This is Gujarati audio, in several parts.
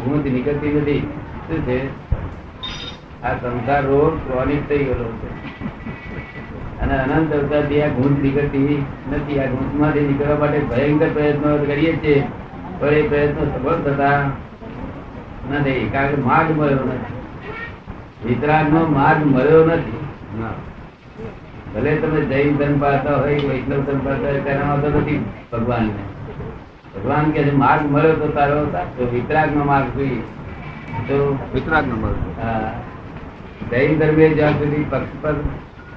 ગૂંચ નીકળતી નથી. શું છે? આ સંસાર રોગ ક્રોનિક થઈ ગયેલો છે. અને અનંત અવતારથી આ ગુણ નીકળતી નથી. આ ગૂંચમાંથી નીકળવા માટે ભયંકર પ્રયત્નો કરીએ છીએ. પણ એ પ્રયત્નો સફળ થતા નથી. કારણ કે માર્ગ મળ્યો નથી. વિતરાગનો માર્ગ મળ્યો નથી. ભલે તમે જૈન ધર્મ પાડતા હોય, વૈષ્ણવ ધર્મ પાડતા હોય, તેના નથી ભગવાનને. ભગવાન કે માર્ગ મળ્યો તો તારો તો વિતરાગ નો માર્ગ જોઈએ. તો વિતરાગ નંબર આ જૈન ધર્મે જ્યાં સુધી પક્ષ પર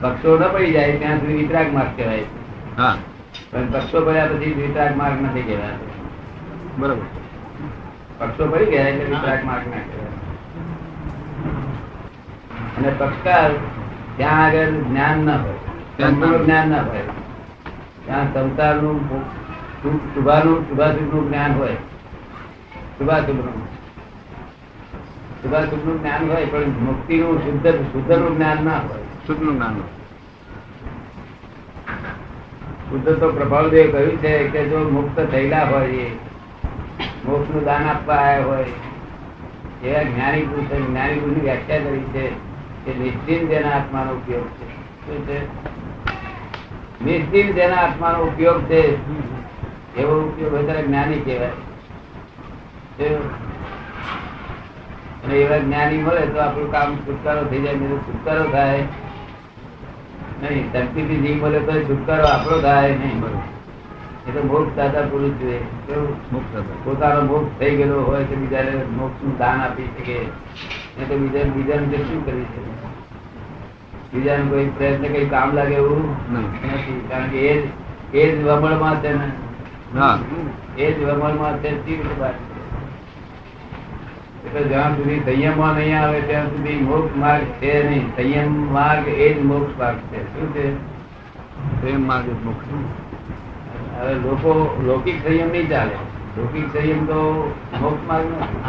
પક્ષો ન પડી જાય ત્યાં સુધી વિતરાગ માર્ગ કહેવાય છે. હા. પણ પક્ષો પડ્યા પછી વિતરાગ માર્ગ નથી કહેવાતો. બરાબર. પક્ષો પડી ગયા એટલે વિતરાગ માર્ગ ના કહેવાય. અને પક્ષકાર ત્યાં આગળ જ્ઞાન ના હોય. સંપૂર્ણ જ્ઞાન ના હોય. ત્યાં સંસારનું શુભાનું શુભાશુભનું જ્ઞાન હોય. શુભાશુભનું. શુભાશુભનું જ્ઞાન હોય પણ મુક્તિનું શુદ્ધ શુદ્ધનું જ્ઞાન ના હોય. શુદ્ધનું જ્ઞાન શુદ્ધ તો પ્રભાવદેવ કહ્યું છે કે જો મુક્ત થયેલા હોય એ મોક્ષનું દાન આપવા આવ્યા હોય એવા જ્ઞાની પુરુષ જ્ઞાની પુરુષની વ્યાખ્યા કરી છે કે નિશ્ચિંત જેના આત્માનો ઉપયોગ છે. શું છે? નિશ્ચિત જેના આત્માનો ઉપયોગ છે. એવો ઉપયોગ હોય ત્યારે જ્ઞાની કહેવાય. અને એવા જ્ઞાની મળે તો આપણું કામ છુટકારો થઈ જાય નહીં છુટકારો થાય. નહીં ધરતીથી જીવ મળે તો છુટકારો આપણો થાય નહીં એ તો મોક્ષ દાદા પુરુષ જોઈએ. પોતાનો મોક્ષ થઈ ગયેલો હોય તો બીજાને મોક્ષનું દાન આપી શકે. એ તો બીજા બીજાને શું કરી શકે? બીજાને કોઈ પ્રયત્ન કઈ કામ લાગે એવું. નથી. કારણ કે એ જ એ જ વમળમાં છે ને હા એ જ વમળમાં છે શી રીતે વાત છે? એટલે જ્યાં સુધી સંયમમાં નહીં આવે ત્યાં સુધી મોક્ષ માર્ગ છે નહીં સંયમ માર્ગ એ જ મોક્ષ માર્ગ છે શું છે પ્રેમ માર્ગ જ મોક્ષ હવે લોકો લૌકિક સંયમ નહીં ચાલે લૌકિક સંયમ તો મોક્ષ માર્ગ નથી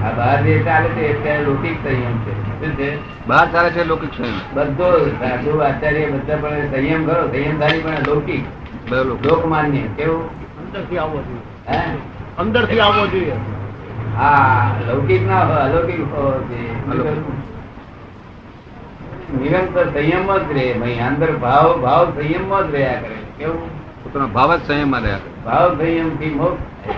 આ બહાર જે ચાલે છે અત્યારે લૌકિક સંયમ છે શું છે બહાર ચાલે છે લૌકિક સંયમ બધો સાધુ આચાર્ય બધા પણ સંયમ કરો સંયમધારી પણ લૌકિક બધા લોકો લોકમાન્ય કેવું? અંદરથી આવવો જોઈએ. અંદરથી આવવો જોઈએ. હા લૌકિક ના અલૌકિક હોવો જોઈએ. નિરંતર સંયમ જ રહે ભાઈ. અંદર ભાવ ભાવ સંયમ જ રહ્યા કરે. કેવું? પોતાનો ભાવ જ સંયમમાં રહ્યા ભાવ સંયમથી મોક્ષ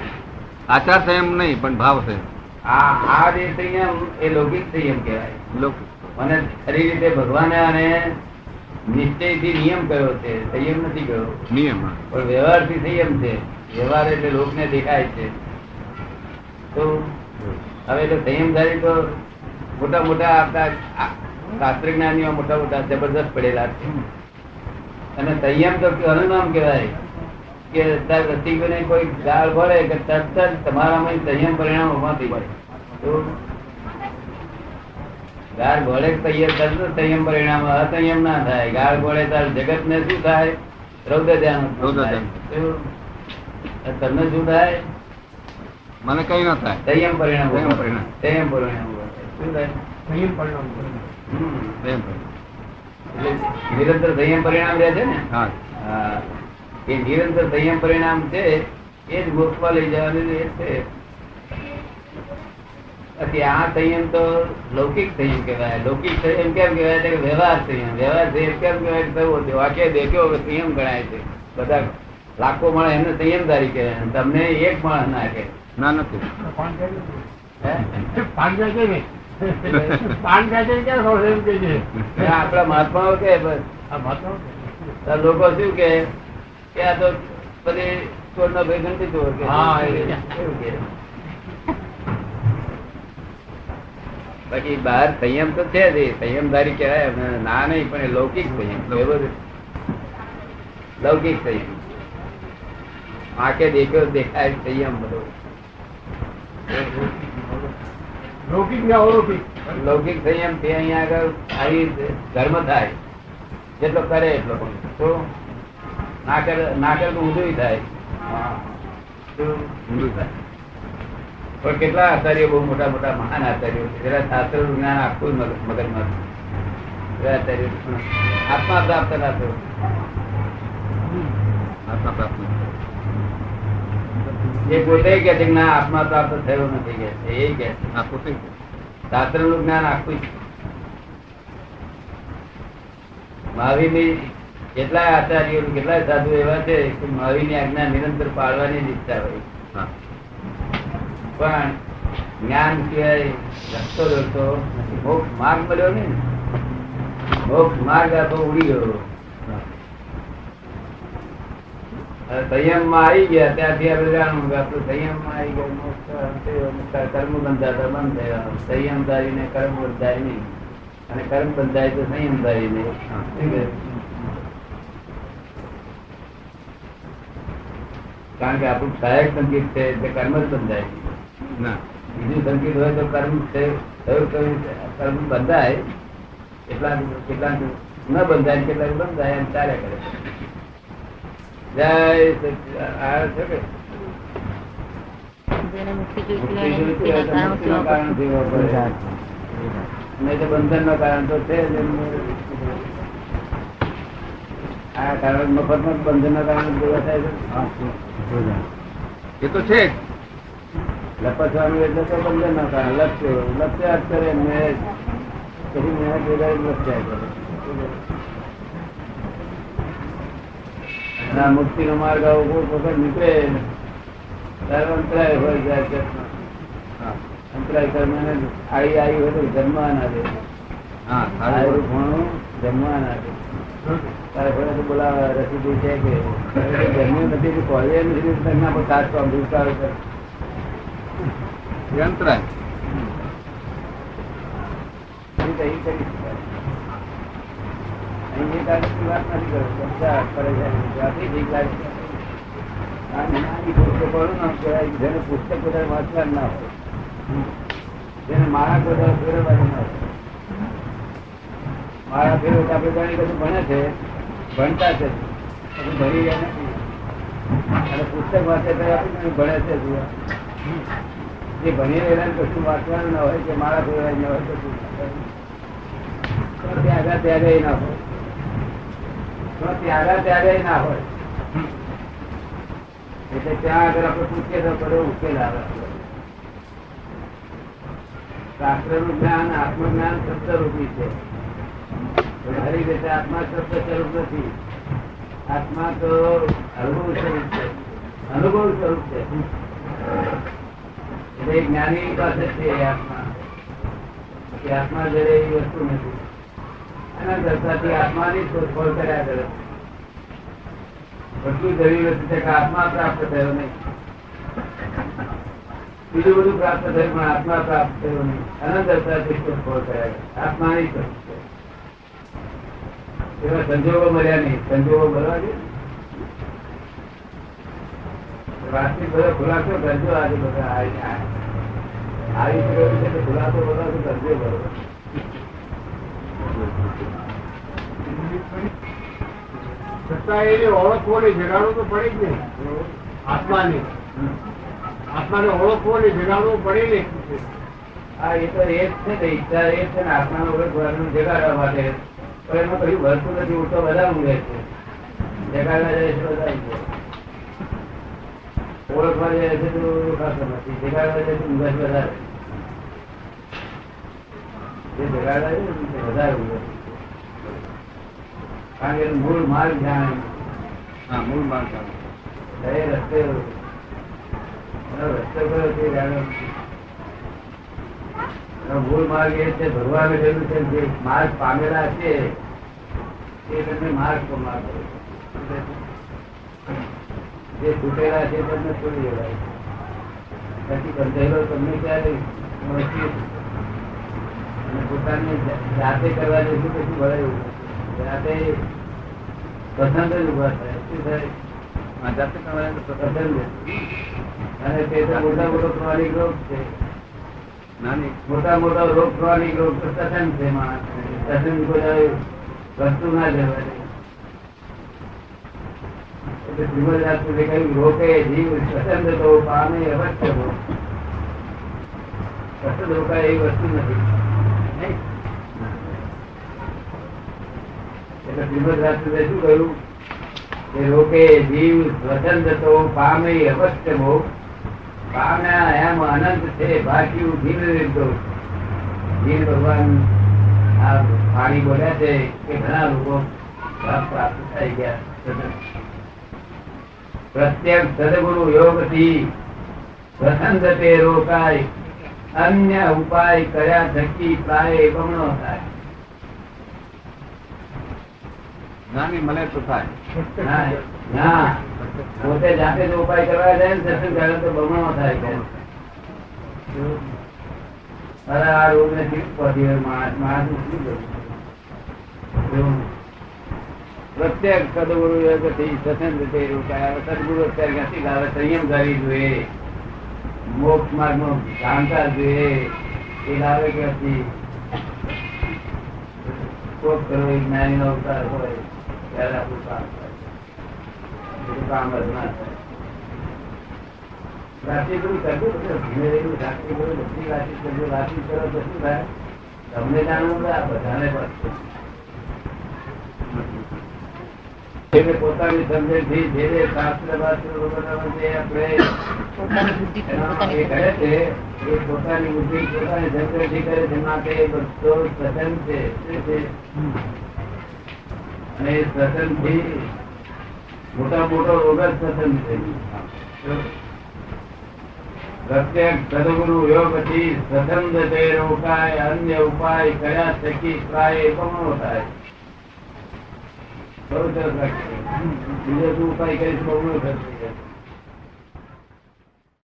આચાર સંયમ નહીં પણ ભાવ સંયમ. આ આ જે સંયમ એ લૌકિક સંયમ કહેવાય. અને ખરી રીતે ભગવાને આને નિશ્ચયથી નિયમ કયો છે? સંયમ નથી કયો. નિયમ. પણ વ્યવહારથી સંયમ છે. વ્યવહાર એટલે લોકને દેખાય છે. તો હવે એટલે સંયમધારી તો મોટા મોટા આપણા શાસ્ત્ર જ્ઞાનીઓ મોટા મોટા જબરદસ્ત પડેલા છે. અને સંયમ તો અનુનામ કહેવાય? કે તાર રસિકોને કોઈ ગાળ ભળે કે તરત જ તમારામાં સંયમ પરિણામ ઊભા થઈ જાય. તો ગાળ ભળે તૈયાર જ સંયમ પરિણામ અસંયમ ના થાય. ગાળ ભળે તાર જગત ને શું થાય? રૌદ્ર ધ્યાન તમને શું થાય? મને કઈ ન થાય. સંયમ પરિણામ સંયમ પરિણામ. સંયમ પરિણામ શું થાય? સંયમ પરિણામ. પ્રેમ એટલે નિરંતર સંયમ પરિણામ રહે છે ને? હા. હા. એ નિરંતર સંયમ પરિણામ છે એ જ મોક્ષમાં લઈ જવાનું એ છે. પછી આ સંયમ તો લૌકિક સંયમ કહેવાય. લૌકિક સંયમ કેમ કહેવાય? કે વ્યવહાર સંયમ. વ્યવહાર સંયમ કેમ કહેવાય? થયો છે વાક્ય દેખ્યો કે સંયમ ગણાય છે? બધા લાખો માણસ એમને સંયમધારી કહેવાય તમને એક માણસ ના કહે. ના નથી. આપડા ને? કે મહાત્માઓ કે બસ આ મહાત્મા તો લોકો શું કે કે આ તો બધી ચોરનો ભાઈ ગણતી ચોર કે હા, એ એવું કે. બાકી બહાર સંયમ તો છે જ સંયમધારી કહેવાય ના નહીં પણ લૌકિક સંયમ. લૌકિક. સંયમ. આંખે દેખ્યો દેખાય સંયમ બધો. લૌકિક ને અલૌકિક. લૌકિક સંયમથી અહીંયા આગળ આવી ધર્મ થાય. જેટલો કરે એટલો પણ. તો ના કરે ના કરે તો ઊંધું થાય? ઊંધું થાય. પણ કેટલા આચાર્યો બહુ મોટા મોટા મહાન આચાર્યો છે. જરા શાસ્ત્ર જ્ઞાન આખું મગજ મગજમાં આચાર્યો આત્મા પ્રાપ્ત ના થયો આત્મા પ્રાપ્ત એ પોતે કે છે ના, આત્મા પ્રાપ્ત થયો નથી કે છે. એ કે છે. પોતે શાસ્ત્રનું જ્ઞાન આખું. મહાવીરની કેટલાય આચાર્યો કેટલાય સાધુ એવા છે કે મહાવીરની આજ્ઞા નિરંતર પાળવાની જ ઈચ્છા હોય. પણ જ્ઞાન સિવાય રસ્તો નથી. મોક્ષ માર્ગ મળ્યો ને. મોક્ષ માર્ગ આખો ઉડી ગયો. સંયમમાં આવી ગયા, ત્યાંથી આપણે જાણવું કે આપણું સંયમમાં આવી ગયા કર્મ બંધાતા બંધ થયા. સંયમધારી ને કર્મ બંધાય નહીં. અને કર્મ બંધાય તો સંયમધારી નહીં. હા. શું કહે? કારણ કે આપણું સહાયક સંગીત છે, એટલે કર્મ જ બંધાય. ના. બીજું સંકેત હોય તો કર્મ છે કર્મ બંધાય. કેટલાક કેટલા ન બંધાય કેટલા બંધાય એમ ચાલ્યા કરે. જય આ છે કે? બંધન નો કારણ તો છે આ કારણ મફત બંધન નો કારણ જોવા થાય છે. એ તો છે લપસવાનું એટલે તો બંધન ન કારણ લપસ્યો લપસ્યા જ કરે મેં પછી મેં ભેગા લપસ્યા કરે. મુક્તિ નો માર્ગ આવો વખત નીકળે ત્યારે અંતરાય હોય જાય છે. અંતરાય કર્મ આઈ આવી હોય તો જન્મવા ના દે આવું જમવા ના દે તારે ભલે તો બોલાવે રસીદી છે કે? જન્મ્યું નથી કોલેજ નથી. ના પણ કાચ તો એ નાની પુસ્તકો બધા વાંચવા ના હોય. જેને માળા બધા ફેરવવાની ના હોય. માળા ફેરવે આપણે ઘણી બધું ભણે છે, ભણતા છે. ભણી ગયા નથી. અને પુસ્તક વાંચે ભણે છે. જે ભણી રહેલા કશું વાંચવાનું ના હોય કે મારા ભેગા ના હોય કશું ત્યાગા ત્યાગે ના હોય. જ્ઞાન, આત્મજ્ઞાન છે. ખરી રીતે આત્મા શબ્દ સ્વરૂપ નથી. આત્મા તો અનુભવ સ્વરૂપ છે. અનુભવ સ્વરૂપ છે. આત્મા. પ્રાપ્ત થયો નહીં. બીજું બધું પ્રાપ્ત થયું પણ આત્મા પ્રાપ્ત થયો નહીં. અનંત અર્થાથી શોધખોળ કર્યા કરે. આત્માની શોધ એવા સંજોગો મળ્યા નહીં. સંજોગો મળવા જોઈએ. વાતચીત બધો ખુલાસો કરજો આજે બધા આવી ગયો છે ખુલાસો ખુલાસો કરજો બરોબર. છતાં એની ઓળખવાની જગાડવું તો પડી જ નહીં. આત્માની. આત્માને ઓળખવાની જગાડવું પડે ને હા એ તો એ જ છે ને ઈચ્છા એ છે ને આત્માનો ઓળખ જગાડવા માટે. પણ એમાં કયું વળતું નથી ઉઠતો બધા ઊંઘે છે. જગાડવા જાય છે બધા. ઓળખવા જાય છે તો નથી. જગાડવા જાય વધારે. જે જગાડવા જાય ને વધારે ઊંઘે. કારણ કે મૂળ માર્ગ જાણે. હા મૂળ માર્ગ એ રસ્તે રસ્તે કયો તે જાણે. મૂળ માર્ગ એ છે ભરવા બેઠેલું છે જે માર્ગ પામેલા છે એ તમને માર્ગ પર માર્ગ. જે છૂટેલા છે તમને છોડી દેવાય. પછી બંધાયેલો તમને ક્યારે મળશે? અને પોતાની જાતે કરવા જશું પછી મળે એવું? જાતે પસંદ જ ઊભા થાય. શું થાય? જાતે કરવાની પસંદ અને તે તો મોટા મોટો ક્રોનિક રોગ છે. નાની મોટા મોટા રોગ ક્રોનિક રોગ તો તસન છે માણસ તસન કોઈ વસ્તુ ના જવાય એટલે શ્રીમદ રાજપૂતે કહ્યું જીવ સ્વતંત્ર પામે અવશ્ય ભોગ પામ્યા એમ અનંત છે, બાકી ધીર લીધો. ધીર ભગવાન આ પાણી બોલ્યા છે કે ઘણા લોકો પ્રાપ્ત થઈ ગયા. પ્રત્યેક સદગુરુ યોગથી પ્રસંગ તે રોકાય અન્ય ઉપાય કર્યા થકી પ્રાય બમણો થાય જ્ઞાની મને તો થાય? ના, પોતે જાતે જ ઉપાય કરવા જાય ને સત્સંગ કરે તો બમણો થાય અરે આ રોગ ને પડી હોય માણસ માણસ શું કરવું પ્રત્યેક સદગુરુ સદગુરુ અત્યારે ક્યાંથી લાવે? સંયમ કરી જોઈએ. મોક્ષ માર્ગ નો જાણતા જોઈએ. એ લાવે ક્યાંથી કોક કરો જ્ઞાની નો અવતાર હોય, ત્યારે આપણું કામ થાય. કામ જ થાય. રાશિ ગુરુ કરવું ધીમે ધીમે રાશિ ગુરુ બધી કરજો રાશિ કરો તો શું તમને જાણવું આ બધાને પડશે એટલે પોતાની સમજણથી જે જે શાસ્ત્ર બાસ્ત્ર વગેરે જે આપણે પોતાની બુદ્ધિ પર પોતાની એ કરે છે એ પોતાની બુદ્ધિ પોતાની સમજણથી કરે છે માટે એ બધો સ્વતંત્ર છે શું છે અને એ સ્વતંત્રથી મોટા મોટો રોગ જ સ્વતંત્ર છે પ્રત્યેક સદગુરુ યોગથી સ્વતંત્ર તે રોકાય અન્ય ઉપાય કર્યા થકી પ્રાય બમણો થાય બહુ સરસ છે. બીજો શું ઉપાય કરીશ બમણો થશે